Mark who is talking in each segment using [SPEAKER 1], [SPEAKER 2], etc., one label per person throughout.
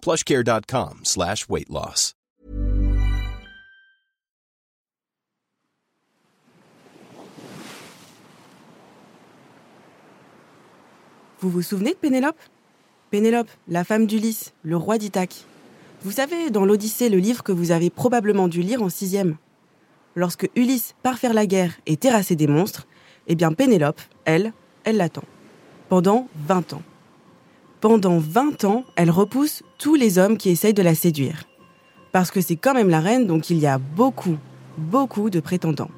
[SPEAKER 1] plushcare.com slash weight.
[SPEAKER 2] Vous vous souvenez de Pénélope? Pénélope, la femme d'Ulysse, le roi d'Ithaque. Vous savez, dans l'Odyssée, le livre que vous avez probablement dû lire en sixième. Lorsque Ulysse part faire la guerre et terrasser des monstres, eh bien Pénélope, elle, elle l'attend. Pendant 20 ans. Pendant 20 ans, elle repousse tous les hommes qui essayent de la séduire. Parce que c'est quand même la reine, donc il y a beaucoup, beaucoup de prétendants.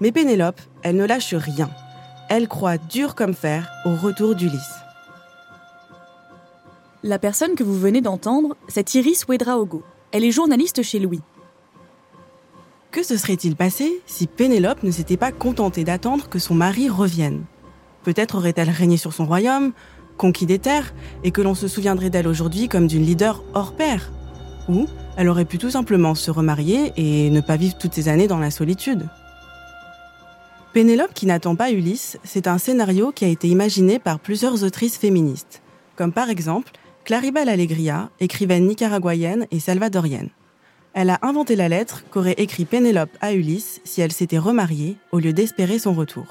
[SPEAKER 2] Mais Pénélope, elle ne lâche rien. Elle croit dur comme fer au retour d'Ulysse.
[SPEAKER 3] La personne que vous venez d'entendre, c'est Iris Ouedraogo. Elle est journaliste chez Louis.
[SPEAKER 2] Que se serait-il passé si Pénélope ne s'était pas contentée d'attendre que son mari revienne? Peut-être aurait-elle régné sur son royaume, conquis des terres, et que l'on se souviendrait d'elle aujourd'hui comme d'une leader hors pair. Ou elle aurait pu tout simplement se remarier et ne pas vivre toutes ces années dans la solitude. Pénélope qui n'attend pas Ulysse, c'est un scénario qui a été imaginé par plusieurs autrices féministes, comme par exemple Claribel Alegria, écrivaine nicaraguayenne et salvadorienne. Elle a inventé la lettre qu'aurait écrit Pénélope à Ulysse si elle s'était remariée au lieu d'espérer son retour.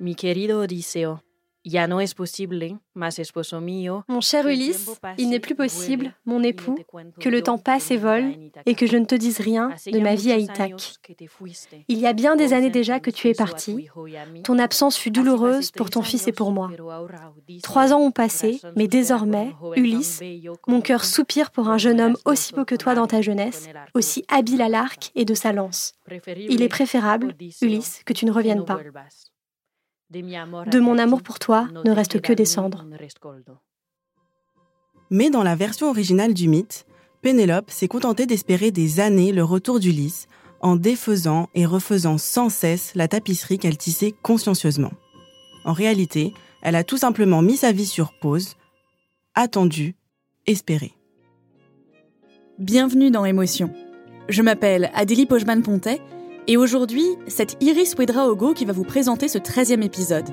[SPEAKER 4] Mi querido Odiseo, ya no es posible, mas esposo mío.
[SPEAKER 5] Mon cher Ulysse, il n'est plus possible, mon époux, que le temps passe et vole et que je ne te dise rien de ma vie à Ithaque. Il y a bien des années déjà que tu es parti. Ton absence fut douloureuse pour ton fils et pour moi. Trois ans ont passé, mais désormais, Ulysse, mon cœur soupire pour un jeune homme aussi beau que toi dans ta jeunesse, aussi habile à l'arc et de sa lance. Il est préférable, Ulysse, que tu ne reviennes pas. De mon amour pour toi ne reste que des cendres.
[SPEAKER 2] Mais dans la version originale du mythe, Pénélope s'est contentée d'espérer des années le retour d'Ulysse en défaisant et refaisant sans cesse la tapisserie qu'elle tissait consciencieusement. En réalité, elle a tout simplement mis sa vie sur pause, attendu, espéré.
[SPEAKER 3] Bienvenue dans Émotion. Je m'appelle Adélie Pojman-Pontet et aujourd'hui, c'est Iris Ouedraogo qui va vous présenter ce 13e épisode.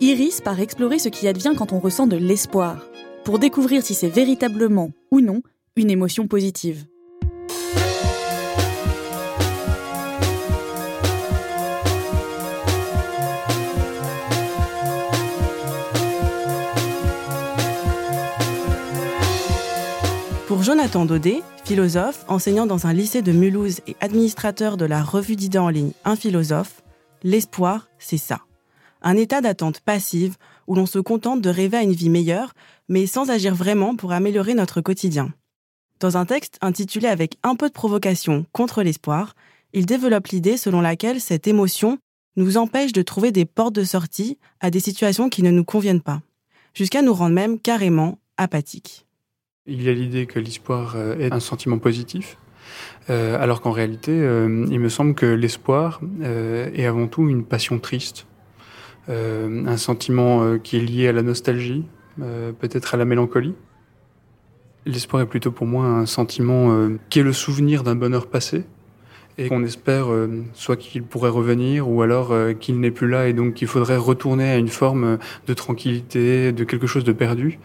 [SPEAKER 3] Iris part explorer ce qui advient quand on ressent de l'espoir, pour découvrir si c'est véritablement ou non une émotion positive.
[SPEAKER 2] Pour Jonathan Daudet, philosophe, enseignant dans un lycée de Mulhouse et administrateur de la revue d'idées en ligne Un philosophe, l'espoir, c'est ça. Un état d'attente passive où l'on se contente de rêver à une vie meilleure, mais sans agir vraiment pour améliorer notre quotidien. Dans un texte intitulé avec un peu de provocation contre l'espoir, il développe l'idée selon laquelle cette émotion nous empêche de trouver des portes de sortie à des situations qui ne nous conviennent pas, jusqu'à nous rendre même carrément apathiques.
[SPEAKER 6] Il y a l'idée que l'espoir euh, est un sentiment positif, euh, alors qu'en réalité, euh, il me semble que l'espoir est avant tout une passion triste, un sentiment qui est lié à la nostalgie, peut-être à la mélancolie. L'espoir est plutôt pour moi un sentiment qui est le souvenir d'un bonheur passé, et qu'on espère euh, soit qu'il pourrait revenir ou alors euh, qu'il n'est plus là et donc qu'il faudrait retourner à une forme euh, de tranquillité, de quelque chose de perdu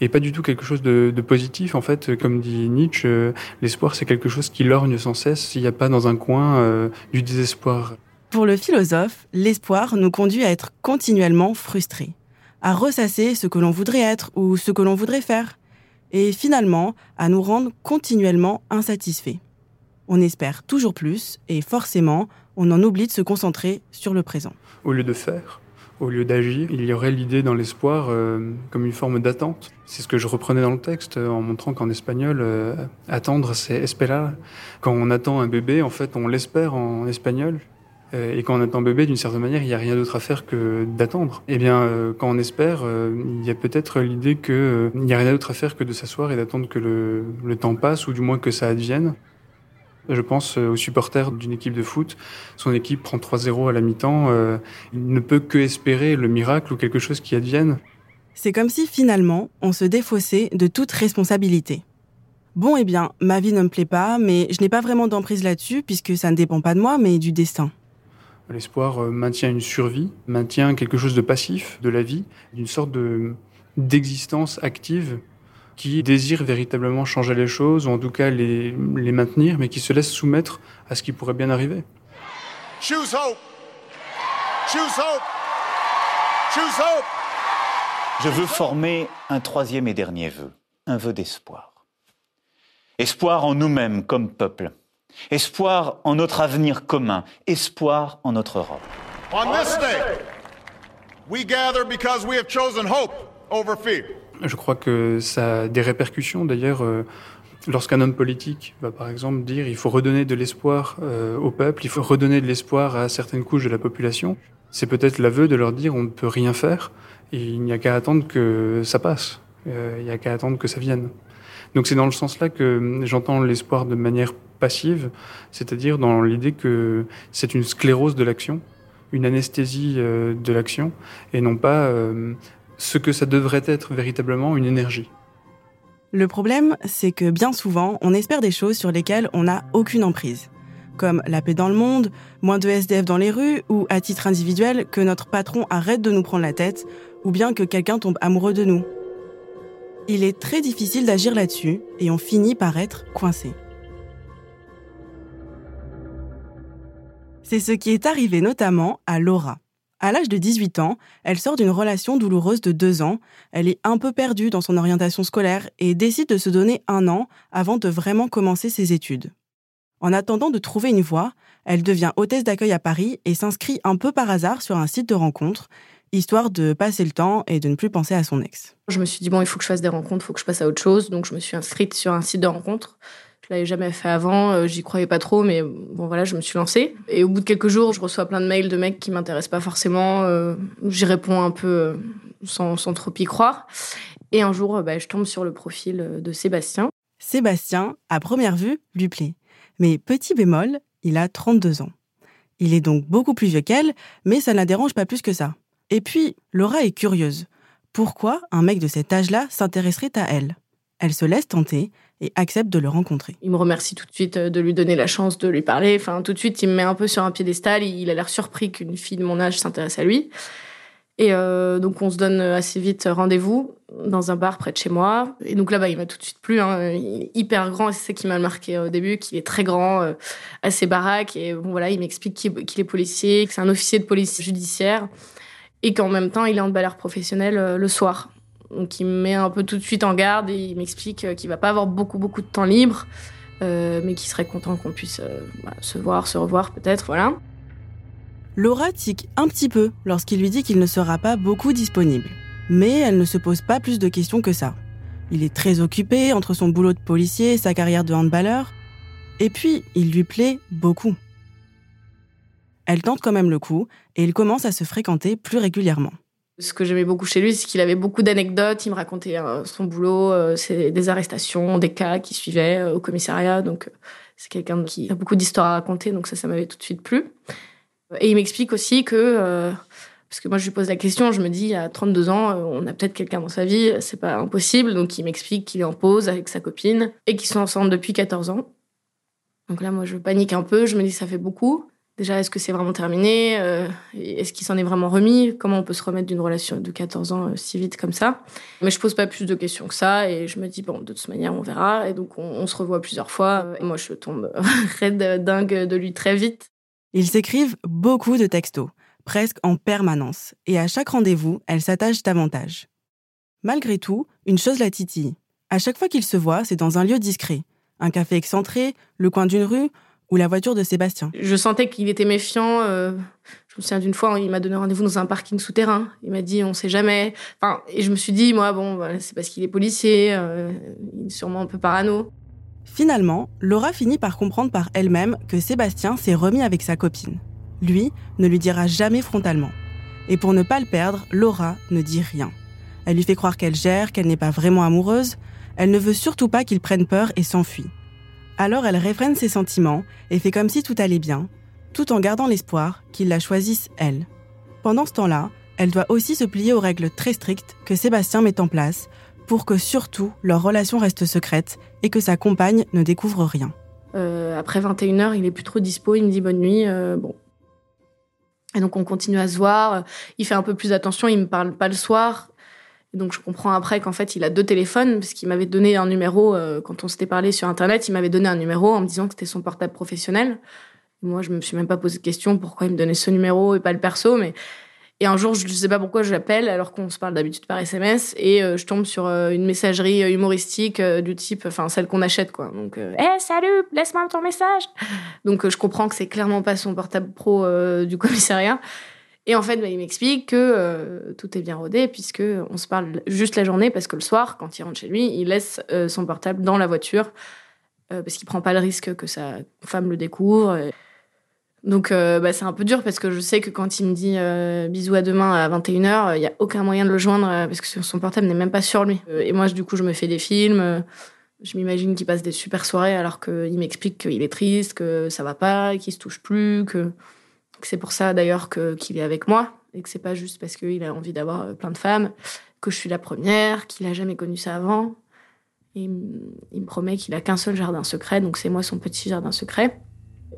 [SPEAKER 6] et pas du tout quelque chose de, de positif. En fait, comme dit Nietzsche, l'espoir c'est quelque chose qui lorgne sans cesse s'il n'y a pas dans un coin du désespoir.
[SPEAKER 2] Pour le philosophe, l'espoir nous conduit à être continuellement frustrés, à ressasser ce que l'on voudrait être ou ce que l'on voudrait faire. et finalement à nous rendre continuellement insatisfaits. On espère toujours plus et forcément, on en oublie de se concentrer sur le présent.
[SPEAKER 6] Au lieu de faire, au lieu d'agir, il y aurait l'idée dans l'espoir euh, comme une forme d'attente. C'est ce que je reprenais dans le texte en montrant qu'en espagnol, euh, attendre, c'est esperar. Quand on attend un bébé, en fait, on l'espère en espagnol. Euh, et quand on attend bébé, d'une certaine manière, il n'y a rien d'autre à faire que d'attendre. Eh bien, quand on espère, il y a peut-être l'idée qu'il n'y a rien d'autre à faire que de s'asseoir et d'attendre que le temps passe, ou du moins que ça advienne. Je pense euh, aux supporters d'une équipe de foot. Son équipe prend 3-0 à la mi-temps. Euh, il ne peut que espérer le miracle ou quelque chose qui advienne.
[SPEAKER 2] C'est comme si finalement on se défaussait de toute responsabilité. Bon, eh bien, ma vie ne me plaît pas, mais je n'ai pas vraiment d'emprise là-dessus puisque ça ne dépend pas de moi, mais du destin.
[SPEAKER 6] L'espoir euh, maintient une survie, maintient quelque chose de passif de la vie, d'une sorte de d'existence active qui désirent véritablement changer les choses, ou en tout cas les, les maintenir, mais qui se laissent soumettre à ce qui pourrait bien arriver. Choose hope.
[SPEAKER 7] Choose hope. Choose hope. Je veux former un troisième et dernier vœu, un vœu d'espoir. Espoir en nous-mêmes comme peuple, espoir en notre avenir commun, espoir en notre Europe. On this day,
[SPEAKER 6] we gather because we have chosen hope over fear. Je crois que ça a des répercussions. D'ailleurs, euh, lorsqu'un homme politique va par exemple dire il faut redonner de l'espoir euh, au peuple, il faut redonner de l'espoir à certaines couches de la population, c'est peut-être l'aveu de leur dire on ne peut rien faire et il n'y a qu'à attendre que ça passe, euh, il n'y a qu'à attendre que ça vienne. Donc c'est dans le sens-là que j'entends l'espoir de manière passive, c'est-à-dire dans l'idée que c'est une sclérose de l'action, une anesthésie de l'action, et non pas ce que ça devrait être véritablement une énergie.
[SPEAKER 2] Le problème, c'est que bien souvent, on espère des choses sur lesquelles on n'a aucune emprise. Comme la paix dans le monde, moins de SDF dans les rues, ou à titre individuel, que notre patron arrête de nous prendre la tête, ou bien que quelqu'un tombe amoureux de nous. Il est très difficile d'agir là-dessus, et on finit par être coincé. C'est ce qui est arrivé notamment à Laura. À l'âge de 18 ans, elle sort d'une relation douloureuse de deux ans, elle est un peu perdue dans son orientation scolaire et décide de se donner un an avant de vraiment commencer ses études. En attendant de trouver une voie, elle devient hôtesse d'accueil à Paris et s'inscrit un peu par hasard sur un site de rencontre, histoire de passer le temps et de ne plus penser à son ex.
[SPEAKER 4] Je me suis dit, bon, il faut que je fasse des rencontres, il faut que je passe à autre chose, donc je me suis inscrite sur un site de rencontre. Je l'avais jamais fait avant, euh, j'y croyais pas trop, mais bon voilà, je me suis lancée. Et au bout de quelques jours, je reçois plein de mails de mecs qui m'intéressent pas forcément. Euh, j'y réponds un peu euh, sans, trop y croire. Et un jour, bah, je tombe sur le profil de Sébastien.
[SPEAKER 2] Sébastien, à première vue, lui plaît. Mais petit bémol, il a 32 ans. Il est donc beaucoup plus vieux qu'elle, mais ça ne la dérange pas plus que ça. Et puis, Laura est curieuse. Pourquoi un mec de cet âge-là s'intéresserait à elle? Elle se laisse tenter et accepte de le rencontrer.
[SPEAKER 4] Il me remercie tout de suite euh, de lui donner la chance de lui parler. Enfin, tout de suite, il me met un peu sur un piédestal. Il a l'air surpris qu'une fille de mon âge s'intéresse à lui. Et euh, donc, on se donne assez vite rendez-vous dans un bar près de chez moi. Et donc là-bas, il m'a tout de suite plu. Hein. Il est hyper grand, c'est ça qui m'a marqué au début, qu'il est très grand, euh, assez baraque. Et bon, voilà, il m'explique qu'il est policier, que c'est un officier de police judiciaire, et qu'en même temps, il est en handballeur professionnel le soir. Donc il me met un peu tout de suite en garde et il m'explique euh, qu'il va pas avoir beaucoup beaucoup de temps libre, euh, mais qu'il serait content qu'on puisse euh, bah, se voir, se revoir peut-être, voilà.
[SPEAKER 2] Laura tique un petit peu lorsqu'il lui dit qu'il ne sera pas beaucoup disponible. Mais elle ne se pose pas plus de questions que ça. Il est très occupé entre son boulot de policier et sa carrière de handballeur. Et puis, il lui plaît beaucoup. Elle tente quand même le coup et ils commencent à se fréquenter plus régulièrement.
[SPEAKER 4] Ce que j'aimais beaucoup chez lui, c'est qu'il avait beaucoup d'anecdotes. Il me racontait euh, son boulot, euh, des arrestations, des cas qui suivaient euh, au commissariat. Donc, c'est quelqu'un qui a beaucoup d'histoires à raconter. Donc, ça, ça m'avait tout de suite plu. Et il m'explique aussi que, parce que moi, je lui pose la question, je me dis, à 32 ans, on a peut-être quelqu'un dans sa vie, c'est pas impossible. Donc, il m'explique qu'il est en pause avec sa copine et qu'ils sont ensemble depuis 14 ans. Donc là, moi, je panique un peu. Je me dis, ça fait beaucoup. Déjà, est-ce que c'est vraiment terminé euh, Est-ce qu'il s'en est vraiment remis? Comment on peut se remettre d'une relation de 14 ans euh, si vite comme ça? Mais je pose pas plus de questions que ça et je me dis, bon, de toute manière, on verra. Et donc, on, se revoit plusieurs fois. Et moi, je tombe raide dingue de lui très vite.
[SPEAKER 2] Ils s'écrivent beaucoup de textos, presque en permanence. Et à chaque rendez-vous, elle s'attache davantage. Malgré tout, une chose la titille. À chaque fois qu'ils se voient, c'est dans un lieu discret. Un café excentré, le coin d'une rue ou la voiture de Sébastien.
[SPEAKER 4] Je sentais qu'il était méfiant. Euh, je me souviens d'une fois, il m'a donné rendez-vous dans un parking souterrain. Il m'a dit, on sait jamais. Enfin, et je me suis dit, moi, bon, bah, c'est parce qu'il est policier, euh, il est sûrement un peu parano.
[SPEAKER 2] Finalement, Laura finit par comprendre par elle-même que Sébastien s'est remis avec sa copine. Lui ne lui dira jamais frontalement. Et pour ne pas le perdre, Laura ne dit rien. Elle lui fait croire qu'elle gère, qu'elle n'est pas vraiment amoureuse. Elle ne veut surtout pas qu'il prenne peur et s'enfuit. Alors elle réfrène ses sentiments et fait comme si tout allait bien, tout en gardant l'espoir qu'il la choisisse elle. Pendant ce temps-là, elle doit aussi se plier aux règles très strictes que Sébastien met en place pour que surtout leur relation reste secrète et que sa compagne ne découvre rien.
[SPEAKER 4] Euh, après 21h, il est plus trop dispo, il me dit bonne nuit. Euh, bon. Et donc on continue à se voir. Il fait un peu plus attention, il me parle pas le soir donc je comprends après qu'en fait il a deux téléphones parce qu'il m'avait donné un numéro euh, quand on s'était parlé sur internet, il m'avait donné un numéro en me disant que c'était son portable professionnel. moi je me suis même pas posé de question pourquoi il me donnait ce numéro et pas le perso, mais et un jour je ne sais pas pourquoi je l'appelle alors qu'on se parle d'habitude par SMS et euh, je tombe sur euh, une messagerie humoristique du type, enfin celle qu'on achète quoi. Donc hé hey, salut, laisse-moi ton message. Donc je comprends que c'est clairement pas son portable pro du commissariat. Et en fait, bah, il m'explique que euh, tout est bien rodé puisque on se parle juste la journée parce que le soir, quand il rentre chez lui, il laisse euh, son portable dans la voiture euh, parce qu'il prend pas le risque que sa femme le découvre. Donc bah, c'est un peu dur parce que je sais que quand il me dit bisous à demain à 21h, il y a aucun moyen de le joindre parce que son portable n'est même pas sur lui. et moi, du coup, je me fais des films. je m'imagine qu'il passe des super soirées alors qu'il m'explique qu'il est triste, que ça va pas, qu'il se touche plus, que c'est pour ça d'ailleurs qu'il est avec moi et que c'est pas juste parce qu'il a envie d'avoir euh, plein de femmes, que je suis la première, qu'il a jamais connu ça avant. Il me promet qu'il a qu'un seul jardin secret, donc c'est moi son petit jardin secret.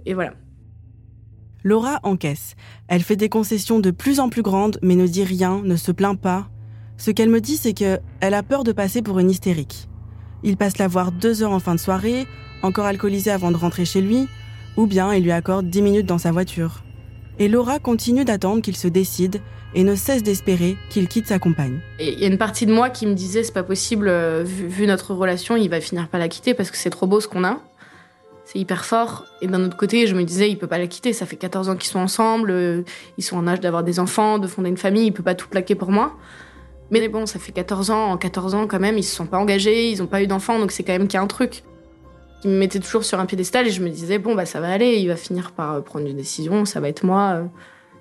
[SPEAKER 4] Et voilà.
[SPEAKER 2] Laura encaisse. Elle fait des concessions de plus en plus grandes, mais ne dit rien, ne se plaint pas. Ce qu'elle me dit, c'est que elle a peur de passer pour une hystérique. Il passe la voir deux heures en fin de soirée, encore alcoolisée avant de rentrer chez lui, ou bien il lui accorde dix minutes dans sa voiture et Laura continue d'attendre qu'il se décide et ne cesse d'espérer qu'il quitte sa compagne.
[SPEAKER 4] il y a une partie de moi qui me disait c'est pas possible, euh, vu, notre relation, il va finir par la quitter parce que c'est trop beau ce qu'on a. C'est hyper fort. Et d'un autre côté, je me disais, il peut pas la quitter. Ça fait 14 ans qu'ils sont ensemble. Euh, ils sont en âge d'avoir des enfants, de fonder une famille. Il peut pas tout plaquer pour moi. Mais bon, ça fait 14 ans. En 14 ans, quand même, ils se sont pas engagés. Ils ont pas eu d'enfants. Donc c'est quand même qu'il y a un truc qui me mettait toujours sur un piédestal et je me disais bon bah ça va aller, il va finir par euh, prendre une décision, ça va être moi, euh,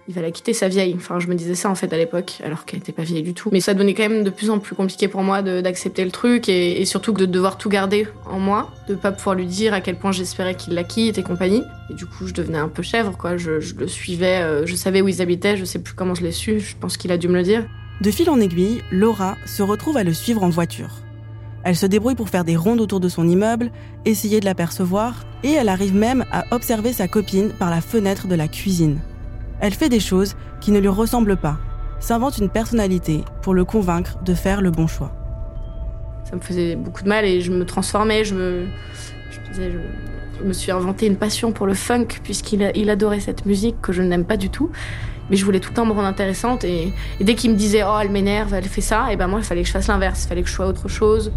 [SPEAKER 4] il va la quitter sa vieille. Enfin je me disais ça en fait à l'époque alors qu'elle était pas vieille du tout. Mais ça devenait quand même de plus en plus compliqué pour moi d'accepter le truc et, surtout de devoir tout garder en moi, de pas pouvoir lui dire à quel point j'espérais qu'il la quitte et compagnie. Et du coup je devenais un peu chèvre quoi, je, le suivais, euh, je savais où ils habitaient, je sais plus comment je l'ai su, je pense qu'il a dû me le dire.
[SPEAKER 2] De fil en aiguille, Laura se retrouve à le suivre en voiture. Elle se débrouille pour faire des rondes autour de son immeuble, essayer de l'apercevoir, et elle arrive même à observer sa copine par la fenêtre de la cuisine. Elle fait des choses qui ne lui ressemblent pas, s'invente une personnalité pour le convaincre de faire le bon choix.
[SPEAKER 4] Ça me faisait beaucoup de mal et je me transformais, je me, je, me suis inventé une passion pour le funk puisqu'il il adorait cette musique que je n'aime pas du tout mais je voulais tout le temps me rendre intéressante et, dès qu'il me disait oh elle m'énerve elle fait ça et ben moi il fallait que je fasse l'inverse. Il fallait que je sois autre chose.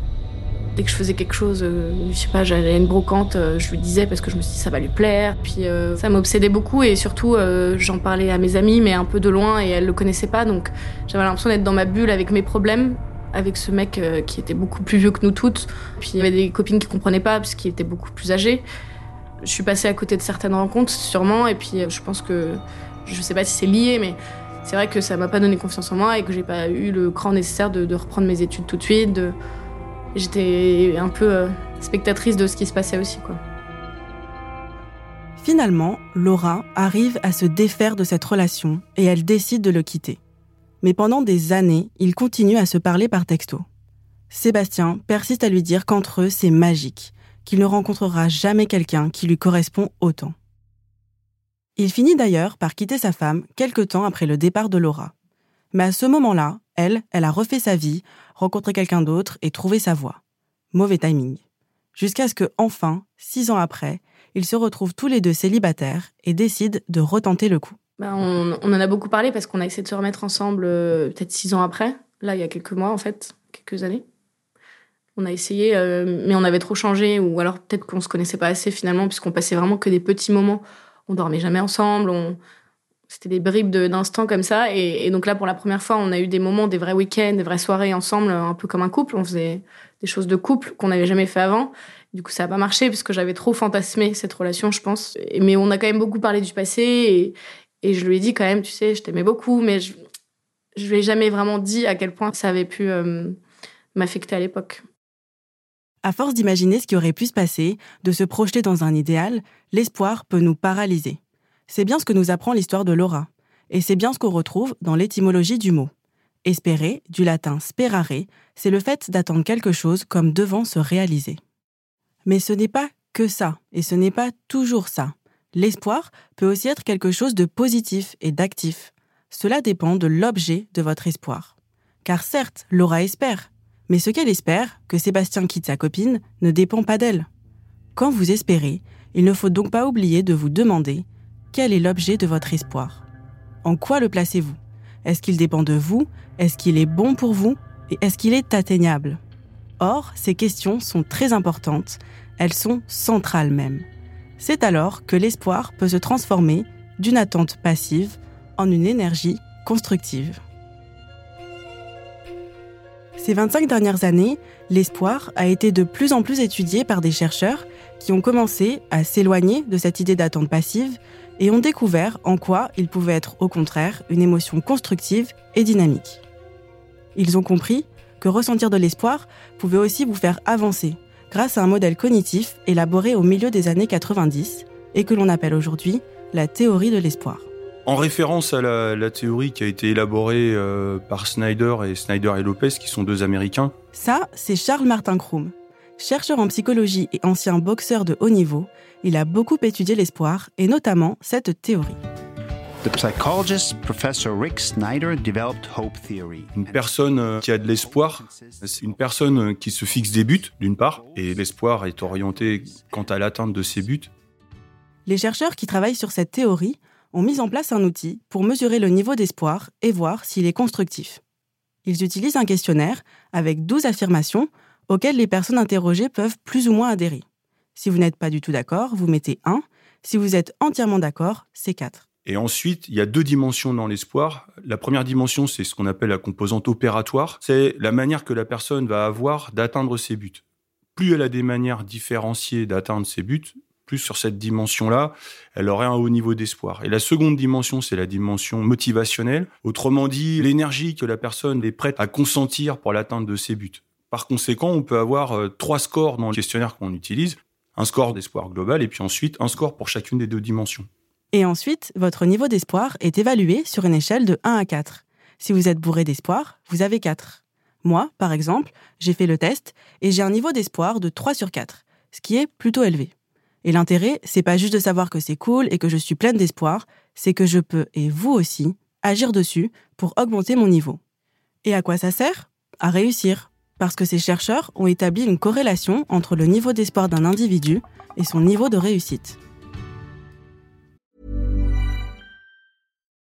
[SPEAKER 4] Dès que je faisais quelque chose euh, je sais pas j'allais à une brocante euh, je lui disais parce que je me suis dit ça va lui plaire. Puis euh, ça m'obsédait beaucoup et surtout j'en parlais à mes amis mais un peu de loin et elles le connaissaient pas. Donc j'avais l'impression d'être dans ma bulle avec mes problèmes avec ce mec qui était beaucoup plus vieux que nous toutes. Puis il y avait des copines qui comprenaient pas parce qu'il était beaucoup plus âgé. Je suis passée à côté de certaines rencontres sûrement et puis je pense que je sais pas si c'est lié, mais c'est vrai que ça m'a pas donné confiance en moi et que j'ai pas eu le cran nécessaire de, reprendre mes études tout de suite. J'étais un peu euh, spectatrice de ce qui se passait aussi, quoi.
[SPEAKER 2] Finalement, Laura arrive à se défaire de cette relation et elle décide de le quitter. Mais pendant des années, ils continuent à se parler par texto. Sébastien persiste à lui dire qu'entre eux, c'est magique, qu'il ne rencontrera jamais quelqu'un qui lui correspond autant. Il finit d'ailleurs par quitter sa femme quelque temps après le départ de Laura. Mais à ce moment-là, elle, elle a refait sa vie, rencontré quelqu'un d'autre et trouvé sa voie. Mauvais timing. Jusqu'à ce que, enfin, six ans après, ils se retrouvent tous les deux célibataires et décident de retenter le coup.
[SPEAKER 4] Bah, on, en a beaucoup parlé parce qu'on a essayé de se remettre ensemble euh, peut-être six ans après. Là, il y a quelques mois, en fait, quelques années. On a essayé, euh, mais on avait trop changé, ou alors peut-être qu'on se connaissait pas assez finalement, puisqu'on passait vraiment que des petits moments. On dormait jamais ensemble, on... c'était des bribes d'instants comme ça. Et, donc là, pour la première fois, on a eu des moments, des vrais week-ends, des vraies soirées ensemble, un peu comme un couple. On faisait des choses de couple qu'on n'avait jamais fait avant. Du coup, ça n'a pas marché parce que j'avais trop fantasmé cette relation, je pense. Mais on a quand même beaucoup parlé du passé et, je lui ai dit quand même, tu sais, je t'aimais beaucoup, mais je, je lui ai jamais vraiment dit à quel point ça avait pu euh, m'affecter à l'époque.
[SPEAKER 2] À force d'imaginer ce qui aurait pu se passer, de se projeter dans un idéal, l'espoir peut nous paralyser. C'est bien ce que nous apprend l'histoire de Laura. Et c'est bien ce qu'on retrouve dans l'étymologie du mot. Espérer, du latin sperare, c'est le fait d'attendre quelque chose comme devant se réaliser. Mais ce n'est pas que ça, et ce n'est pas toujours ça. L'espoir peut aussi être quelque chose de positif et d'actif. Cela dépend de l'objet de votre espoir. Car certes, Laura espère, mais ce qu'elle espère, que Sébastien quitte sa copine, ne dépend pas d'elle. Quand vous espérez, il ne faut donc pas oublier de vous demander quel est l'objet de votre espoir? En quoi le placez-vous? Est-ce qu'il dépend de vous? Est-ce qu'il est bon pour vous? Et est-ce qu'il est atteignable? Or, ces questions sont très importantes, elles sont centrales même. C'est alors que l'espoir peut se transformer d'une attente passive en une énergie constructive. Ces 25 dernières années, l'espoir a été de plus en plus étudié par des chercheurs qui ont commencé à s'éloigner de cette idée d'attente passive et ont découvert en quoi il pouvait être au contraire une émotion constructive et dynamique. Ils ont compris que ressentir de l'espoir pouvait aussi vous faire avancer grâce à un modèle cognitif élaboré au milieu des années 90 et que l'on appelle aujourd'hui la théorie de l'espoir.
[SPEAKER 8] En référence à la, théorie qui a été élaborée euh, par Snyder et Snyder et Lopez, qui sont deux Américains.
[SPEAKER 2] Ça, c'est Charles Martin Krum. Chercheur en psychologie et ancien boxeur de haut niveau, il a beaucoup étudié l'espoir et notamment cette théorie.
[SPEAKER 8] Une personne euh, qui a de l'espoir, c'est une personne euh, qui se fixe des buts, d'une part, et l'espoir est orienté quant à l'atteinte de ces buts.
[SPEAKER 2] Les chercheurs qui travaillent sur cette théorie ont mis en place un outil pour mesurer le niveau d'espoir et voir s'il est constructif. Ils utilisent un questionnaire avec 12 affirmations auxquelles les personnes interrogées peuvent plus ou moins adhérer. Si vous n'êtes pas du tout d'accord, vous mettez 1. Si vous êtes entièrement d'accord, c'est 4.
[SPEAKER 8] Et ensuite, il y a deux dimensions dans l'espoir. La première dimension, c'est ce qu'on appelle la composante opératoire. C'est la manière que la personne va avoir d'atteindre ses buts. Plus elle a des manières différenciées d'atteindre ses buts, plus sur cette dimension-là, elle aurait un haut niveau d'espoir. Et la seconde dimension, c'est la dimension motivationnelle. Autrement dit, l'énergie que la personne est prête à consentir pour l'atteinte de ses buts. Par conséquent, on peut avoir euh, trois scores dans le questionnaire qu'on utilise. Un score d'espoir global et puis ensuite un score pour chacune des deux dimensions.
[SPEAKER 2] Et ensuite, votre niveau d'espoir est évalué sur une échelle de 1 à 4. Si vous êtes bourré d'espoir, vous avez 4. Moi, par exemple, j'ai fait le test et j'ai un niveau d'espoir de 3 sur 4, ce qui est plutôt élevé. Et l'intérêt, c'est pas juste de savoir que c'est cool et que je suis pleine d'espoir, c'est que je peux, et vous aussi, agir dessus pour augmenter mon niveau. Et à quoi ça sert? À réussir. Parce que ces chercheurs ont établi une corrélation entre le niveau d'espoir d'un individu et son niveau de réussite.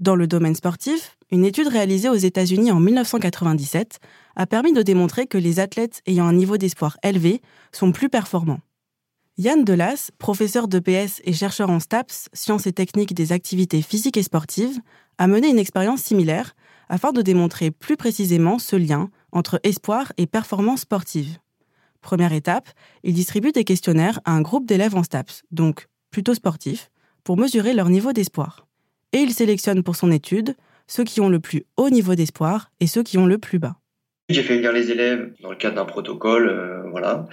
[SPEAKER 2] Dans le domaine sportif, une étude réalisée aux États-Unis en 1997 a permis de démontrer que les athlètes ayant un niveau d'espoir élevé sont plus performants. Yann Delas, professeur de PS et chercheur en STAPS, sciences et techniques des activités physiques et sportives, a mené une expérience similaire afin de démontrer plus précisément ce lien entre espoir et performance sportive. Première étape, il distribue des questionnaires à un groupe d'élèves en STAPS, donc plutôt sportifs, pour mesurer leur niveau d'espoir et il sélectionne pour son étude ceux qui ont le plus haut niveau d'espoir et ceux qui ont le plus bas.
[SPEAKER 9] J'ai fait venir les élèves dans le cadre d'un protocole, euh, voilà.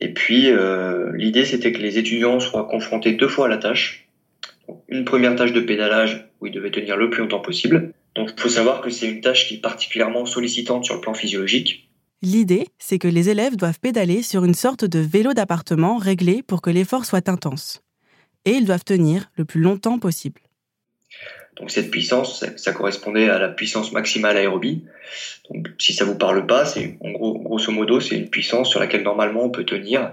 [SPEAKER 9] Et puis euh, l'idée c'était que les étudiants soient confrontés deux fois à la tâche. une première tâche de pédalage où ils devaient tenir le plus longtemps possible, Donc il faut savoir que c'est une tâche qui est particulièrement sollicitante sur le plan physiologique.
[SPEAKER 2] L'idée, c'est que les élèves doivent pédaler sur une sorte de vélo d'appartement réglé pour que l'effort soit intense. Et ils doivent tenir le plus longtemps possible.
[SPEAKER 9] Donc cette puissance, ça, correspondait à la puissance maximale aérobie. Donc si ça vous parle pas, c'est en gros, grosso modo, c'est une puissance sur laquelle normalement on peut tenir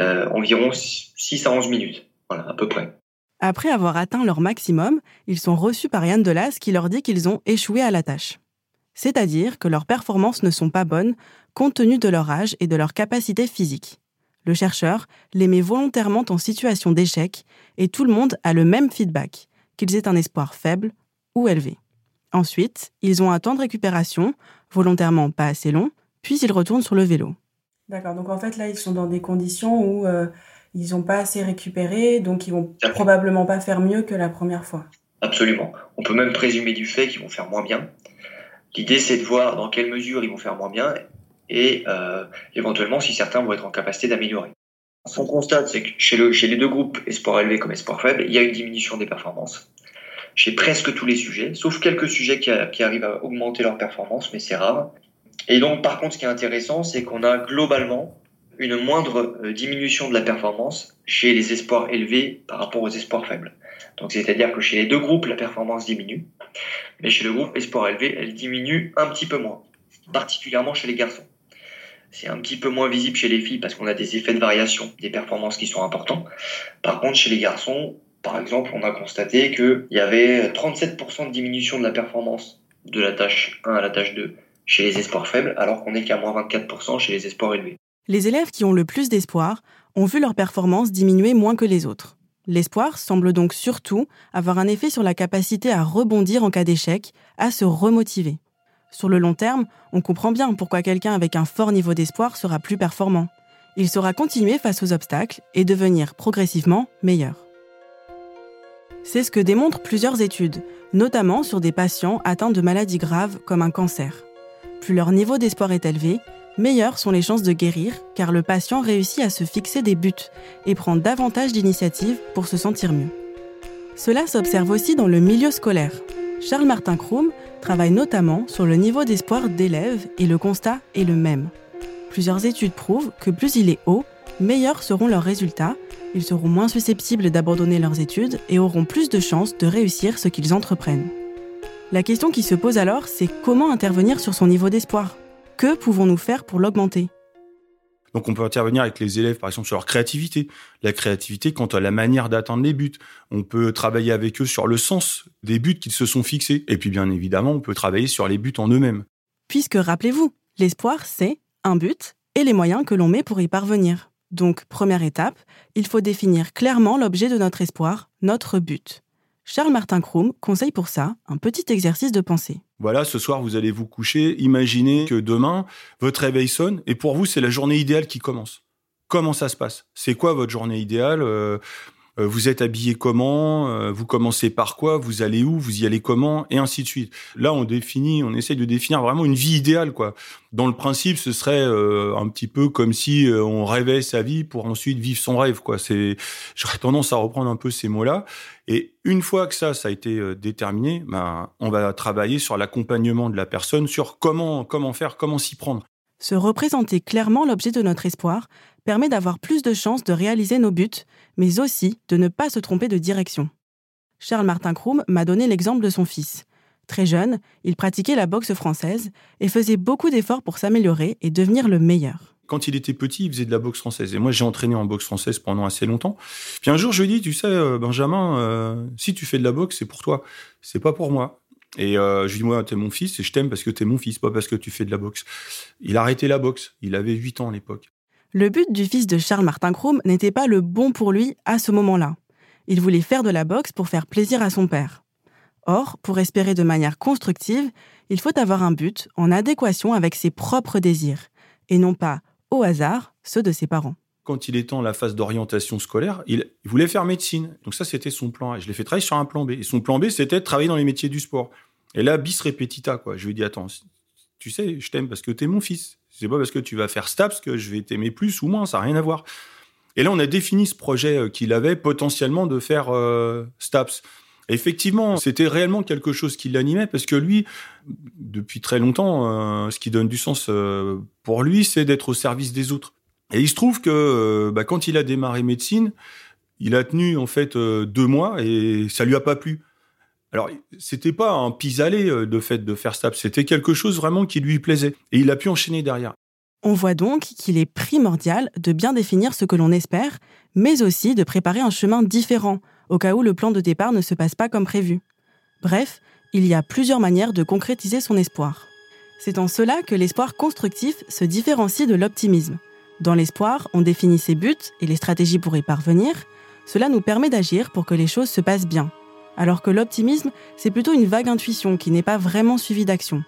[SPEAKER 9] euh, environ 6 à 11 minutes. Voilà, à peu près.
[SPEAKER 2] Après avoir atteint leur maximum, ils sont reçus par Yann Delas qui leur dit qu'ils ont échoué à la tâche. C'est-à-dire que leurs performances ne sont pas bonnes compte tenu de leur âge et de leur capacité physique. Le chercheur les met volontairement en situation d'échec et tout le monde a le même feedback, qu'ils aient un espoir faible ou élevé. Ensuite, ils ont un temps de récupération, volontairement pas assez long, puis ils retournent sur le vélo. D'accord, donc en fait là, ils sont dans des conditions où euh, ils n'ont pas assez récupéré, donc ils vont probablement pas faire mieux que la première fois.
[SPEAKER 9] Absolument. On peut même présumer du fait qu'ils vont faire moins bien. L'idée, c'est de voir dans quelle mesure ils vont faire moins bien et euh, éventuellement si certains vont être en capacité d'améliorer. Ce qu'on constate, c'est que chez, le, chez les deux groupes, espoir élevé comme espoir faible, il y a une diminution des performances. Chez presque tous les sujets, sauf quelques sujets qui, qui arrivent à augmenter leur performance, mais c'est rare. Et donc, par contre, ce qui est intéressant, c'est qu'on a globalement une moindre euh, diminution de la performance chez les espoirs élevés par rapport aux espoirs faibles. Donc, c'est-à-dire que chez les deux groupes, la performance diminue, mais chez le groupe espoir élevé, elle diminue un petit peu moins, particulièrement chez les garçons. C'est un petit peu moins visible chez les filles parce qu'on a des effets de variation des performances qui sont importants. Par contre, chez les garçons, par exemple, on a constaté qu'il y avait 37% de diminution de la performance de la tâche 1 à la tâche 2 chez les espoirs faibles, alors qu'on est qu'à moins 24% chez les espoirs élevés.
[SPEAKER 2] Les élèves qui ont le plus d'espoir ont vu leur performance diminuer moins que les autres. L'espoir semble donc surtout avoir un effet sur la capacité à rebondir en cas d'échec, à se remotiver. Sur le long terme, on comprend bien pourquoi quelqu'un avec un fort niveau d'espoir sera plus performant. Il saura continuer face aux obstacles et devenir progressivement meilleur. C'est ce que démontrent plusieurs études, notamment sur des patients atteints de maladies graves comme un cancer. Plus leur niveau d'espoir est élevé, meilleures sont les chances de guérir car le patient réussit à se fixer des buts et prend davantage d'initiatives pour se sentir mieux. Cela s'observe aussi dans le milieu scolaire. Charles Martin Krum travaille notamment sur le niveau d'espoir d'élèves et le constat est le même. Plusieurs études prouvent que plus il est haut, meilleurs seront leurs résultats, ils seront moins susceptibles d'abandonner leurs études et auront plus de chances de réussir ce qu'ils entreprennent. La question qui se pose alors, c'est comment intervenir sur son niveau d'espoir? Que pouvons-nous faire pour l'augmenter?
[SPEAKER 8] Donc on peut intervenir avec les élèves, par exemple, sur leur créativité. La créativité quant à la manière d'atteindre les buts. On peut travailler avec eux sur le sens des buts qu'ils se sont fixés. Et puis bien évidemment, on peut travailler sur les buts en eux-mêmes.
[SPEAKER 2] Puisque rappelez-vous, l'espoir, c'est un but et les moyens que l'on met pour y parvenir. Donc, première étape, il faut définir clairement l'objet de notre espoir, notre but. Charles Martin Krum conseille pour ça un petit exercice de pensée.
[SPEAKER 8] Voilà, ce soir, vous allez vous coucher. Imaginez que demain, votre réveil sonne et pour vous, c'est la journée idéale qui commence. Comment ça se passe? C'est quoi votre journée idéale? Euh, vous êtes habillé comment, euh, vous commencez par quoi, vous allez où, vous y allez comment, et ainsi de suite. Là, on définit, on essaye de définir vraiment une vie idéale, quoi. Dans le principe, ce serait euh, un petit peu comme si on rêvait sa vie pour ensuite vivre son rêve, quoi. C'est, j'aurais tendance à reprendre un peu ces mots-là. Et une fois que ça, ça a été déterminé, ben, on va travailler sur l'accompagnement de la personne, sur comment, comment faire, comment s'y prendre.
[SPEAKER 2] Se représenter clairement l'objet de notre espoir permet d'avoir plus de chances de réaliser nos buts, mais aussi de ne pas se tromper de direction. Charles Martin Krum m'a donné l'exemple de son fils. Très jeune, il pratiquait la boxe française et faisait beaucoup d'efforts pour s'améliorer et devenir le meilleur.
[SPEAKER 8] Quand il était petit, il faisait de la boxe française. Et moi, j'ai entraîné en boxe française pendant assez longtemps. Puis un jour, je lui ai dit, tu sais, euh, Benjamin, euh, si tu fais de la boxe, c'est pour toi. C'est pas pour moi. Et euh, je lui dis, moi, t'es mon fils et je t'aime parce que t'es mon fils, pas parce que tu fais de la boxe. Il a arrêté la boxe. Il avait 8 ans à l'époque.
[SPEAKER 2] Le but du fils de Charles Martin Krum n'était pas le bon pour lui à ce moment-là. Il voulait faire de la boxe pour faire plaisir à son père. Or, pour espérer de manière constructive, il faut avoir un but en adéquation avec ses propres désirs, et non pas, au hasard, ceux de ses parents.
[SPEAKER 8] Quand il était en la phase d'orientation scolaire, il, voulait faire médecine. Donc ça, c'était son plan A. Je l'ai fait travailler sur un plan B. Et son plan B, c'était travailler dans les métiers du sport. Et là, bis repetita, quoi. Je lui ai dit, attends, tu sais, je t'aime parce que t'es mon fils. C'est pas parce que tu vas faire STAPS que je vais t'aimer plus ou moins, ça n'a rien à voir. Et là, on a défini ce projet euh, qu'il avait potentiellement de faire euh, STAPS. Effectivement, c'était réellement quelque chose qui l'animait parce que lui, depuis très longtemps, euh, ce qui donne du sens pour lui, c'est d'être au service des autres. Et il se trouve que euh, bah, quand il a démarré médecine, il a tenu en fait deux mois et ça lui a pas plu. Alors, c'était pas un pis-aller de fait de faire ça, c'était quelque chose vraiment qui lui plaisait et il a pu enchaîner derrière.
[SPEAKER 2] On voit donc qu'il est primordial de bien définir ce que l'on espère, mais aussi de préparer un chemin différent au cas où le plan de départ ne se passe pas comme prévu. Bref, il y a plusieurs manières de concrétiser son espoir. C'est en cela que l'espoir constructif se différencie de l'optimisme. Dans l'espoir, on définit ses buts et les stratégies pour y parvenir. Cela nous permet d'agir pour que les choses se passent bien. Alors que l'optimisme, c'est plutôt une vague intuition qui n'est pas vraiment suivie d'action.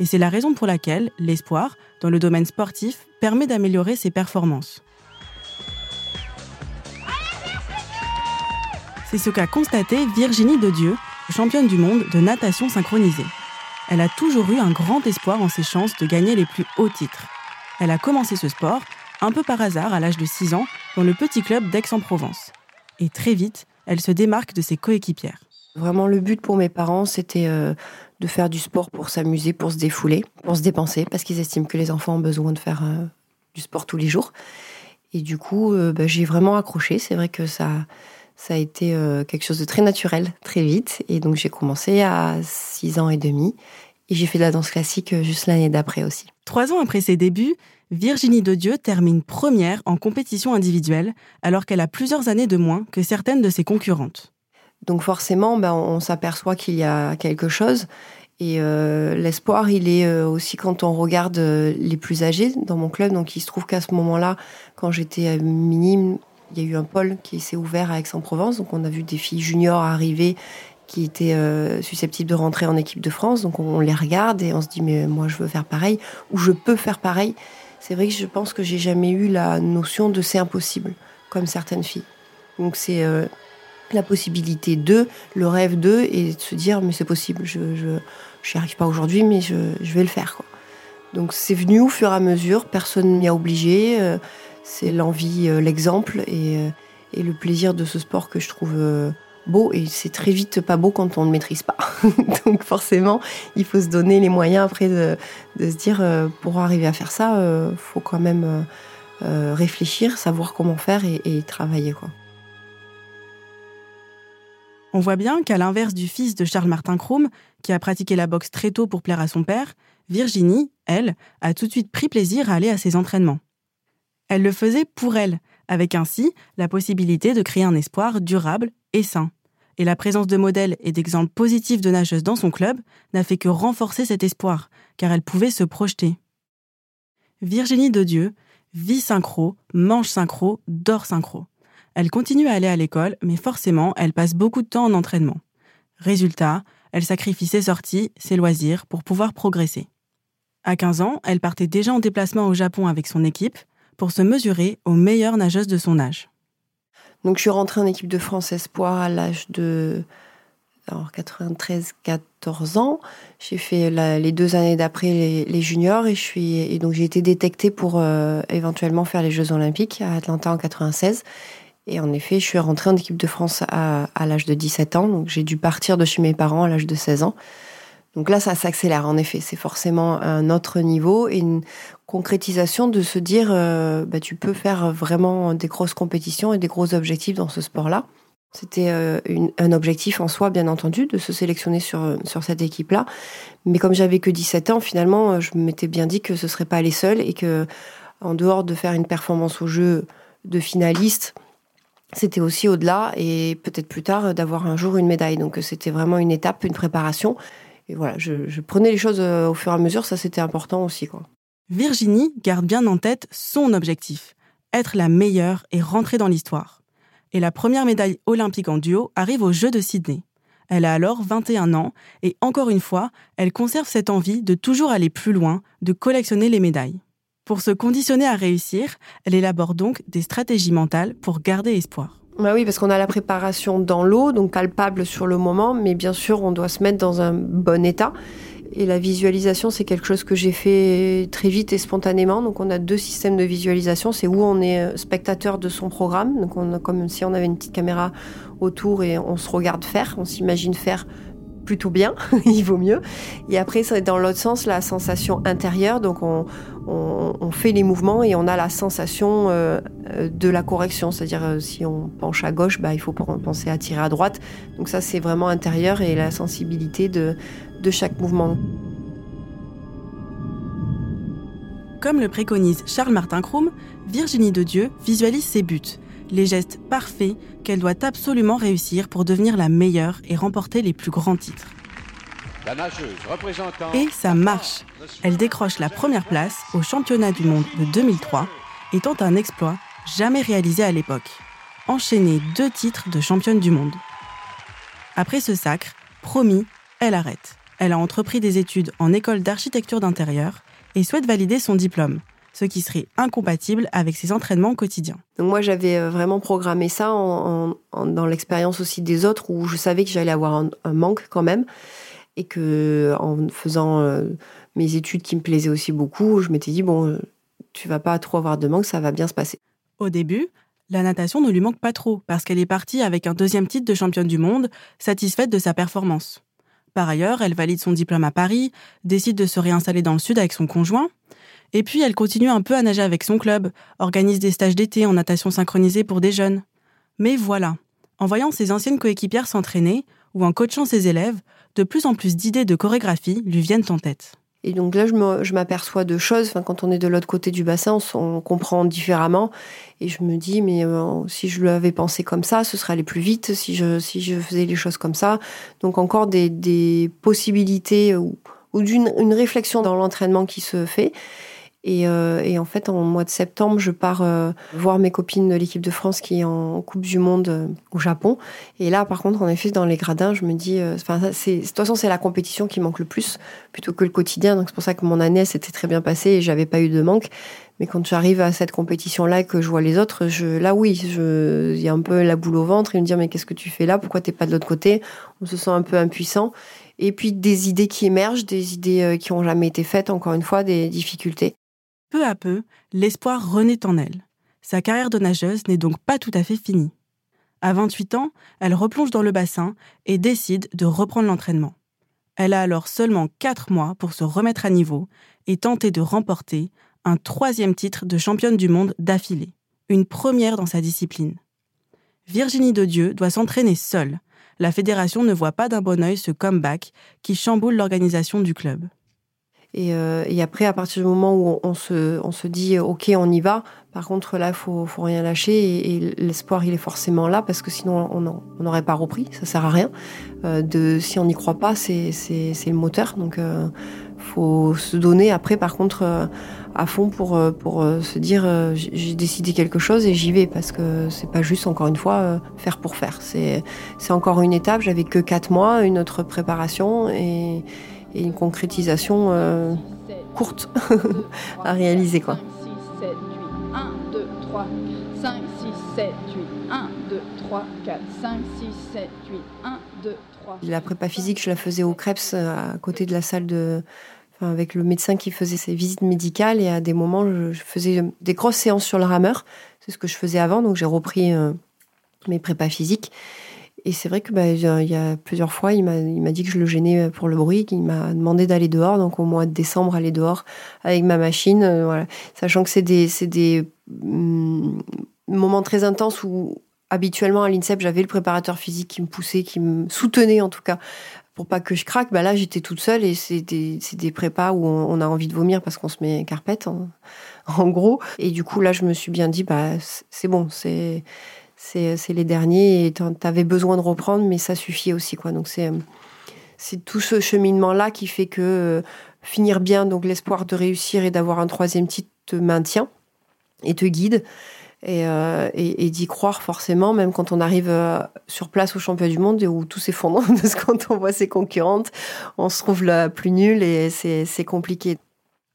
[SPEAKER 2] Et c'est la raison pour laquelle l'espoir, dans le domaine sportif, permet d'améliorer ses performances. C'est ce qu'a constaté Virginie de Dieu, championne du monde de natation synchronisée. Elle a toujours eu un grand espoir en ses chances de gagner les plus hauts titres. Elle a commencé ce sport un peu par hasard à l'âge de 6 ans dans le petit club d'Aix-en-Provence. Et très vite, elle se démarque de ses coéquipières.
[SPEAKER 10] Vraiment, le but pour mes parents, c'était euh, de faire du sport pour s'amuser, pour se défouler, pour se dépenser, parce qu'ils estiment que les enfants ont besoin de faire euh, du sport tous les jours. Et du coup, euh, bah, j'ai vraiment accroché. C'est vrai que ça, ça a été quelque chose de très naturel, très vite. Et donc j'ai commencé à 6 ans et demi. Et j'ai fait de la danse classique juste l'année d'après aussi.
[SPEAKER 2] Trois ans après ses débuts, Virginie de Dieu termine première en compétition individuelle, alors qu'elle a plusieurs années de moins que certaines de ses concurrentes.
[SPEAKER 10] Donc forcément, ben, on s'aperçoit qu'il y a quelque chose. Et euh, l'espoir, il est aussi quand on regarde les plus âgés dans mon club. Donc il se trouve qu'à ce moment-là, quand j'étais minime, il y a eu un pôle qui s'est ouvert à Aix-en-Provence. Donc, on a vu des filles juniors arriver qui étaient euh, susceptibles de rentrer en équipe de France. Donc, on, les regarde et on se dit, mais moi, je veux faire pareil ou je peux faire pareil. C'est vrai que je pense que j'ai jamais eu la notion de c'est impossible, comme certaines filles. Donc, c'est euh, la possibilité de, le rêve de, et de se dire, mais c'est possible, je n'y arrive pas aujourd'hui, mais je, vais le faire. Donc, c'est venu au fur et à mesure, personne ne m'y a obligé. Euh, c'est l'envie, euh, l'exemple euh, et, le plaisir de ce sport que je trouve euh, beau. Et c'est très vite pas beau quand on ne maîtrise pas. Donc forcément, il faut se donner les moyens après de, se dire, pour arriver à faire ça, il faut quand même réfléchir, savoir comment faire et, et travailler. Quoi.
[SPEAKER 2] On voit bien qu'à l'inverse du fils de Charles Martin Chrome, qui a pratiqué la boxe très tôt pour plaire à son père, Virginie, elle, a tout de suite pris plaisir à aller à ses entraînements. Elle le faisait pour elle, avec ainsi la possibilité de créer un espoir durable et sain. Et la présence de modèles et d'exemples positifs de nageuses dans son club n'a fait que renforcer cet espoir, car elle pouvait se projeter. Virginie de Dieu vit synchro, mange synchro, dort synchro. Elle continue à aller à l'école, mais forcément, elle passe beaucoup de temps en entraînement. Résultat, elle sacrifie ses sorties, ses loisirs pour pouvoir progresser. À 15 ans, elle partait déjà en déplacement au Japon avec son équipe, pour se mesurer aux meilleures nageuses de son âge.
[SPEAKER 10] Donc je suis rentrée en équipe de France Espoir à l'âge de 93-14 ans. J'ai fait les deux années d'après les, juniors et donc j'ai été détectée pour euh, éventuellement faire les Jeux Olympiques à Atlanta en 96. Et en effet, je suis rentrée en équipe de France à, à l'âge de 17 ans. Donc j'ai dû partir de chez mes parents à l'âge de 16 ans. Donc là, ça s'accélère en effet. C'est forcément un autre niveau et une concrétisation de se dire, euh, bah, tu peux faire vraiment des grosses compétitions et des gros objectifs dans ce sport-là. C'était euh, un objectif en soi, bien entendu, de se sélectionner sur, sur cette équipe-là. Mais comme j'avais que 17 ans, finalement, je m'étais bien dit que ce serait pas les seuls et que, en dehors de faire une performance au jeu de finaliste, c'était aussi au-delà et peut-être plus tard d'avoir un jour une médaille. Donc c'était vraiment une étape, une préparation voilà, je, prenais les choses euh, au fur et à mesure, ça c'était important aussi. Quoi.
[SPEAKER 2] Virginie garde bien en tête son objectif, être la meilleure et rentrer dans l'histoire. Et la première médaille olympique en duo arrive aux Jeux de Sydney. Elle a alors 21 ans et encore une fois, elle conserve cette envie de toujours aller plus loin, de collectionner les médailles. Pour se conditionner à réussir, elle élabore donc des stratégies mentales pour garder espoir.
[SPEAKER 10] Bah oui, parce qu'on a la préparation dans l'eau, donc palpable sur le moment, mais bien sûr, on doit se mettre dans un bon état. Et la visualisation, c'est quelque chose que j'ai fait très vite et spontanément. Donc on a deux systèmes de visualisation. C'est où on est euh, spectateur de son programme, donc on a comme si on avait une petite caméra autour et on se regarde faire, on s'imagine faire plutôt bien, il vaut mieux. Et après, c'est dans l'autre sens, la sensation intérieure. Donc, on, fait les mouvements et on a la sensation euh, de la correction. C'est-à-dire, euh, si on penche à gauche, bah, il faut penser à tirer à droite. Donc, ça, c'est vraiment intérieur et la sensibilité de, chaque mouvement.
[SPEAKER 2] Comme le préconise Charles-Martin Krum, Virginie de Dieu visualise ses buts les gestes parfaits qu'elle doit absolument réussir pour devenir la meilleure et remporter les plus grands titres. Et ça marche. Elle décroche la première place au championnat du monde de 2003 et tente un exploit jamais réalisé à l'époque. Enchaîner deux titres de championne du monde. Après ce sacre, promis, elle arrête. Elle a entrepris des études en école d'architecture d'intérieur et souhaite valider son diplôme ce qui serait incompatible avec ses entraînements quotidiens.
[SPEAKER 10] Donc moi, j'avais euh, vraiment programmé ça dans l'expérience aussi des autres, où je savais que j'allais avoir un, manque quand même, et que en faisant euh, mes études qui me plaisaient aussi beaucoup, je m'étais dit bon, euh, tu vas pas trop avoir de manque, ça va bien se passer.
[SPEAKER 2] Au début, la natation ne lui manque pas trop, parce qu'elle est partie avec un deuxième titre de championne du monde, satisfaite de sa performance. Par ailleurs, elle valide son diplôme à Paris, décide de se réinstaller dans le sud avec son conjoint, et puis elle continue un peu à nager avec son club, organise des stages d'été en natation synchronisée pour des jeunes. Mais voilà, en voyant ses anciennes coéquipières s'entraîner, ou en coachant ses élèves, de plus en plus d'idées de chorégraphie lui viennent en tête.
[SPEAKER 10] Et donc là, je m'aperçois de choses. Quand on est de l'autre côté du bassin, on, comprend différemment. Et je me dis, mais euh, si je l'avais pensé comme ça, ce serait aller plus vite. Si je, faisais les choses comme ça, donc encore des, possibilités ou, ou d'une une réflexion dans l'entraînement qui se fait. Et, euh, et, en fait, en mois de septembre, je pars euh, voir mes copines de l'équipe de France qui est en Coupe du Monde euh, au Japon. Et là, par contre, en effet, dans les gradins, je me dis, enfin, c'est, de toute façon, c'est la compétition qui manque le plus plutôt que le quotidien. Donc c'est pour ça que mon année s'était très bien passée et j'avais pas eu de manque. Mais quand j'arrive à cette compétition-là et que je vois les autres, je, là oui, il y a un peu la boule au ventre et me dire mais qu'est-ce que tu fais là? Pourquoi t'es pas de l'autre côté? On se sent un peu impuissant. Et puis des idées qui émergent, des idées qui ont jamais été faites, encore une fois, des difficultés.
[SPEAKER 2] Peu à peu, l'espoir renaît en elle. Sa carrière de nageuse n'est donc pas tout à fait finie. À 28 ans, elle replonge dans le bassin et décide de reprendre l'entraînement. Elle a alors seulement 4 mois pour se remettre à niveau et tenter de remporter un troisième titre de championne du monde d'affilée, une première dans sa discipline. Virginie de Dieu doit s'entraîner seule. La fédération ne voit pas d'un bon œil ce comeback qui chamboule l'organisation du club.
[SPEAKER 10] Et, euh, et, après, à partir du moment où on, se, on se dit OK, on y va, par contre là, il faut, faut rien lâcher et, l'espoir, il est forcément là parce que sinon on n'aurait pas repris, ça sert à rien. Euh, de, si on n'y croit pas, c'est le moteur. Donc euh, faut se donner après, par contre, euh, à fond pour, euh, pour se dire j'ai décidé quelque chose et j'y vais parce que c'est pas juste, encore une fois, faire pour faire. C'est encore une étape, j'avais que quatre mois, une autre préparation et et une concrétisation euh, courte à réaliser. Quoi. 1, 2, 3, 5, 6, 7, 8, 1, 2, 3, 4, 5, 6, 7, 8, 1, 2, 3. La prépa physique, je la faisais au Krebs à côté de la salle de. Enfin, avec le médecin qui faisait ses visites médicales et à des moments, je, faisais des grosses séances sur le rameur. C'est ce que je faisais avant, donc j'ai repris euh, mes prépas physiques. Et c'est vrai que bah, il y a plusieurs fois, il m'a dit que je le gênais pour le bruit, qu'il m'a demandé d'aller dehors, donc au mois de décembre, aller dehors avec ma machine, euh, sachant que c'est des, des mm, moments très intenses où habituellement à l'INSEP, j'avais le préparateur physique qui me poussait, qui me soutenait en tout cas pour pas que je craque. Bah là, j'étais toute seule et c'est des, des prépas où on, a envie de vomir parce qu'on se met carpette, en, en, gros. Et du coup, là, je me suis bien dit, bah c'est bon, c'est c'est les derniers et tu avais besoin de reprendre, mais ça suffit aussi. Quoi. Donc c'est tout ce cheminement-là qui fait que euh, finir bien, donc l'espoir de réussir et d'avoir un troisième titre te maintient et te guide. Et, euh, d'y croire forcément, même quand on arrive euh, sur place au championnat du monde et où tout s'effondre, parce que quand on voit ses concurrentes, on se trouve la plus nulle et c'est compliqué.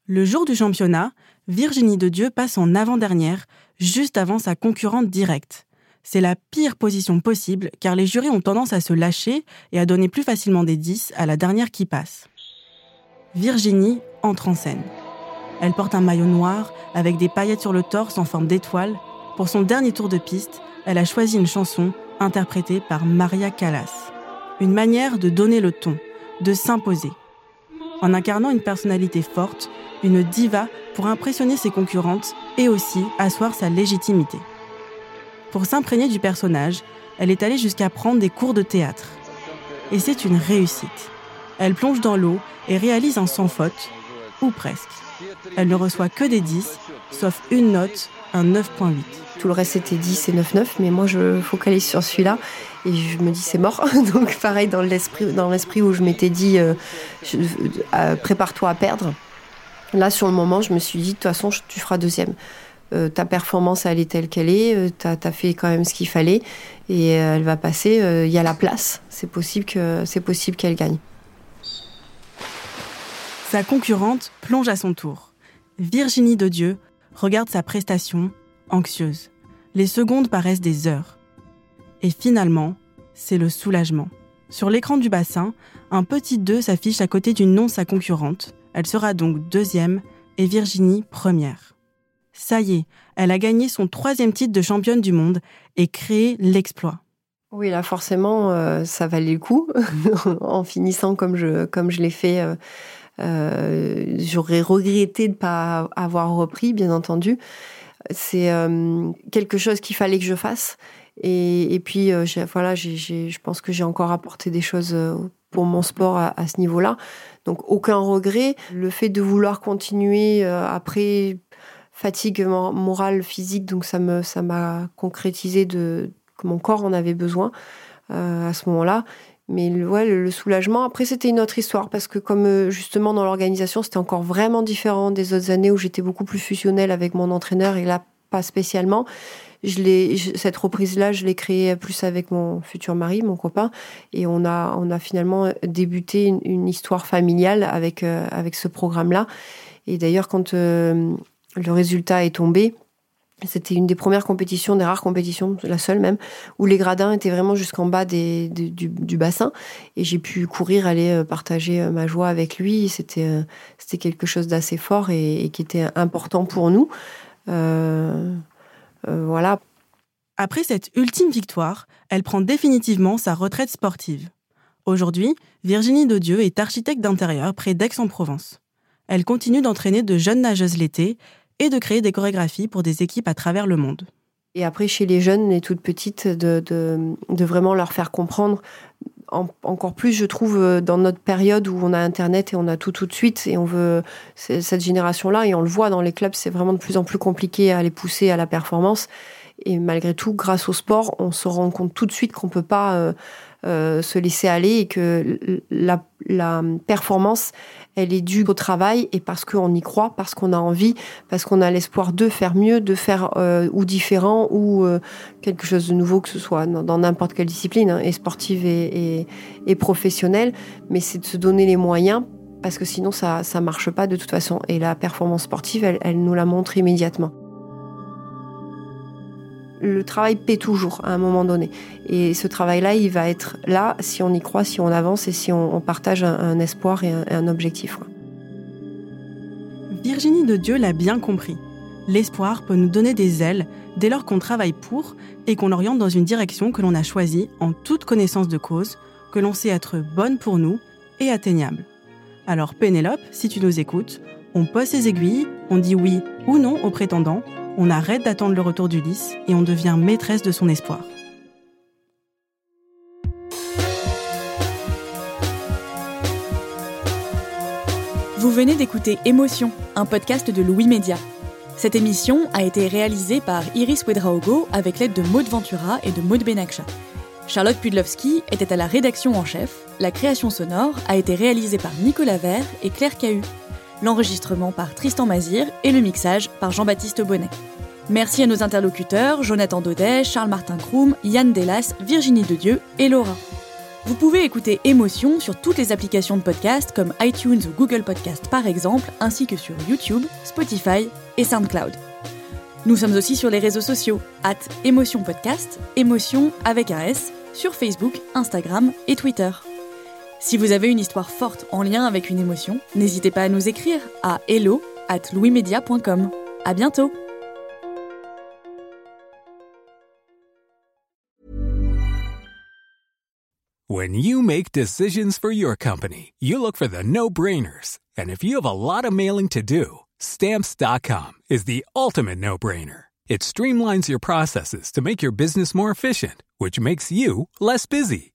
[SPEAKER 2] Le jour du championnat, Virginie de Dieu passe en avant-dernière, juste avant sa concurrente directe. C'est la pire position possible car les jurys ont tendance à se lâcher et à donner plus facilement des 10 à la dernière qui passe. Virginie entre en scène. Elle porte un maillot noir avec des paillettes sur le torse en forme d'étoile. Pour son dernier tour de piste, elle a choisi une chanson interprétée par Maria Callas. Une manière de donner le ton, de s'imposer. En incarnant une personnalité forte, une diva pour impressionner ses concurrentes et aussi asseoir sa légitimité. Pour s'imprégner du personnage, elle est allée jusqu'à prendre des cours de théâtre. Et c'est une réussite. Elle plonge dans l'eau et réalise un sans faute, ou presque. Elle ne reçoit que des 10, sauf une note, un 9.8.
[SPEAKER 10] Tout le reste c'était 10 et 9-9, mais moi je focalise sur celui-là et je me dis c'est mort. Donc pareil dans l'esprit, dans l'esprit où je m'étais dit euh, euh, prépare-toi à perdre. Là sur le moment je me suis dit de toute façon tu feras deuxième. Euh, ta performance elle est telle qu'elle est, as, fait quand même ce qu'il fallait et elle va passer. Il y a la place, c'est possible que c'est possible qu'elle gagne.
[SPEAKER 2] Sa concurrente plonge à son tour. Virginie de Dieu regarde sa prestation, anxieuse. Les secondes paraissent des heures. Et finalement, c'est le soulagement. Sur l'écran du bassin, un petit 2 s'affiche à côté d'une non sa concurrente. Elle sera donc deuxième et Virginie première. Ça y est, elle a gagné son troisième titre de championne du monde et créé l'exploit.
[SPEAKER 10] Oui, là forcément, euh, ça valait le coup en finissant comme je, comme je l'ai fait euh, euh, j'aurais regretté de ne pas avoir repris, bien entendu. C'est quelque chose qu'il fallait que je fasse. Et, puis, voilà, je pense que j'ai encore apporté des choses pour mon sport à, ce niveau-là. Donc, aucun regret. Le fait de vouloir continuer après fatigue morale, physique, donc ça me ça m'a concrétisé de que mon corps en avait besoin à ce moment-là. Mais le, le, soulagement, après, c'était une autre histoire parce que comme euh, justement dans l'organisation, c'était encore vraiment différent des autres années où j'étais beaucoup plus fusionnelle avec mon entraîneur et là, pas spécialement. Je l'ai, cette reprise-là, je l'ai créée plus avec mon futur mari, mon copain, et on a, on a finalement débuté une, histoire familiale avec, euh, avec ce programme-là. Et d'ailleurs, quand euh, le résultat est tombé, c'était une des premières compétitions, des rares compétitions, la seule même, où les gradins étaient vraiment jusqu'en bas du, bassin. Et j'ai pu courir, aller euh, partager euh, ma joie avec lui. C'était, euh, c'était quelque chose d'assez fort et, qui était important pour nous. voilà.
[SPEAKER 2] Après cette ultime victoire, elle prend définitivement sa retraite sportive. Aujourd'hui, Virginie Dodieu est architecte d'intérieur près d'Aix-en-Provence. Elle continue d'entraîner de jeunes nageuses l'été et de créer des chorégraphies pour des équipes à travers le monde.
[SPEAKER 10] Et après, chez les jeunes, les toutes petites, de, de, vraiment leur faire comprendre, encore plus, je trouve, euh, dans notre période où on a Internet et on a tout tout de suite, et on veut cette génération-là, et on le voit dans les clubs, c'est vraiment de plus en plus compliqué à les pousser à la performance. Et malgré tout, grâce au sport, on se rend compte tout de suite qu'on peut pas euh, euh, se laisser aller et que la, la, performance, elle est due au travail et parce qu'on y croit, parce qu'on a envie, parce qu'on a l'espoir de faire mieux, de faire euh, ou différent ou euh, quelque chose de nouveau que ce soit dans n'importe quelle discipline, hein, et sportive et, et, et professionnelle. Mais c'est de se donner les moyens parce que sinon ça ça marche pas de toute façon. Et la performance sportive, elle, elle nous la montre immédiatement le travail paie toujours à un moment donné. Et ce travail-là, il va être là si on y croit, si on avance et si on, partage un, espoir et un, objectif.
[SPEAKER 2] Virginie de Dieu l'a bien compris. L'espoir peut nous donner des ailes dès lors qu'on travaille pour et qu'on l'oriente dans une direction que l'on a choisie en toute connaissance de cause, que l'on sait être bonne pour nous et atteignable. Alors Pénélope, si tu nous écoutes, on pose ses aiguilles, on dit oui ou non aux prétendants on arrête d'attendre le retour d'Ulysse et on devient maîtresse de son espoir.
[SPEAKER 3] Vous venez d'écouter Émotion, un podcast de Louis Média. Cette émission a été réalisée par Iris Wedraogo avec l'aide de Maud Ventura et de Maud Benakcha. Charlotte Pudlowski était à la rédaction en chef. La création sonore a été réalisée par Nicolas Vert et Claire Cahu l'enregistrement par Tristan Mazir et le mixage par Jean-Baptiste Bonnet. Merci à nos interlocuteurs Jonathan Daudet, Charles-Martin Kroum, Yann Delas, Virginie de Dieu et Laura. Vous pouvez écouter Émotion sur toutes les applications de podcast comme iTunes ou Google Podcast par exemple, ainsi que sur YouTube, Spotify et SoundCloud. Nous sommes aussi sur les réseaux sociaux, at Émotion Podcast, Émotion avec un sur Facebook, Instagram et Twitter. Si vous avez une histoire forte en lien avec une émotion, n'hésitez pas à nous écrire à hello at louismedia.com. À bientôt!
[SPEAKER 11] When you make decisions for your company, you look for the no-brainers. And if you have a lot of mailing to do, stamps.com is the ultimate no-brainer. It streamlines your processes to make your business more efficient, which makes you less busy.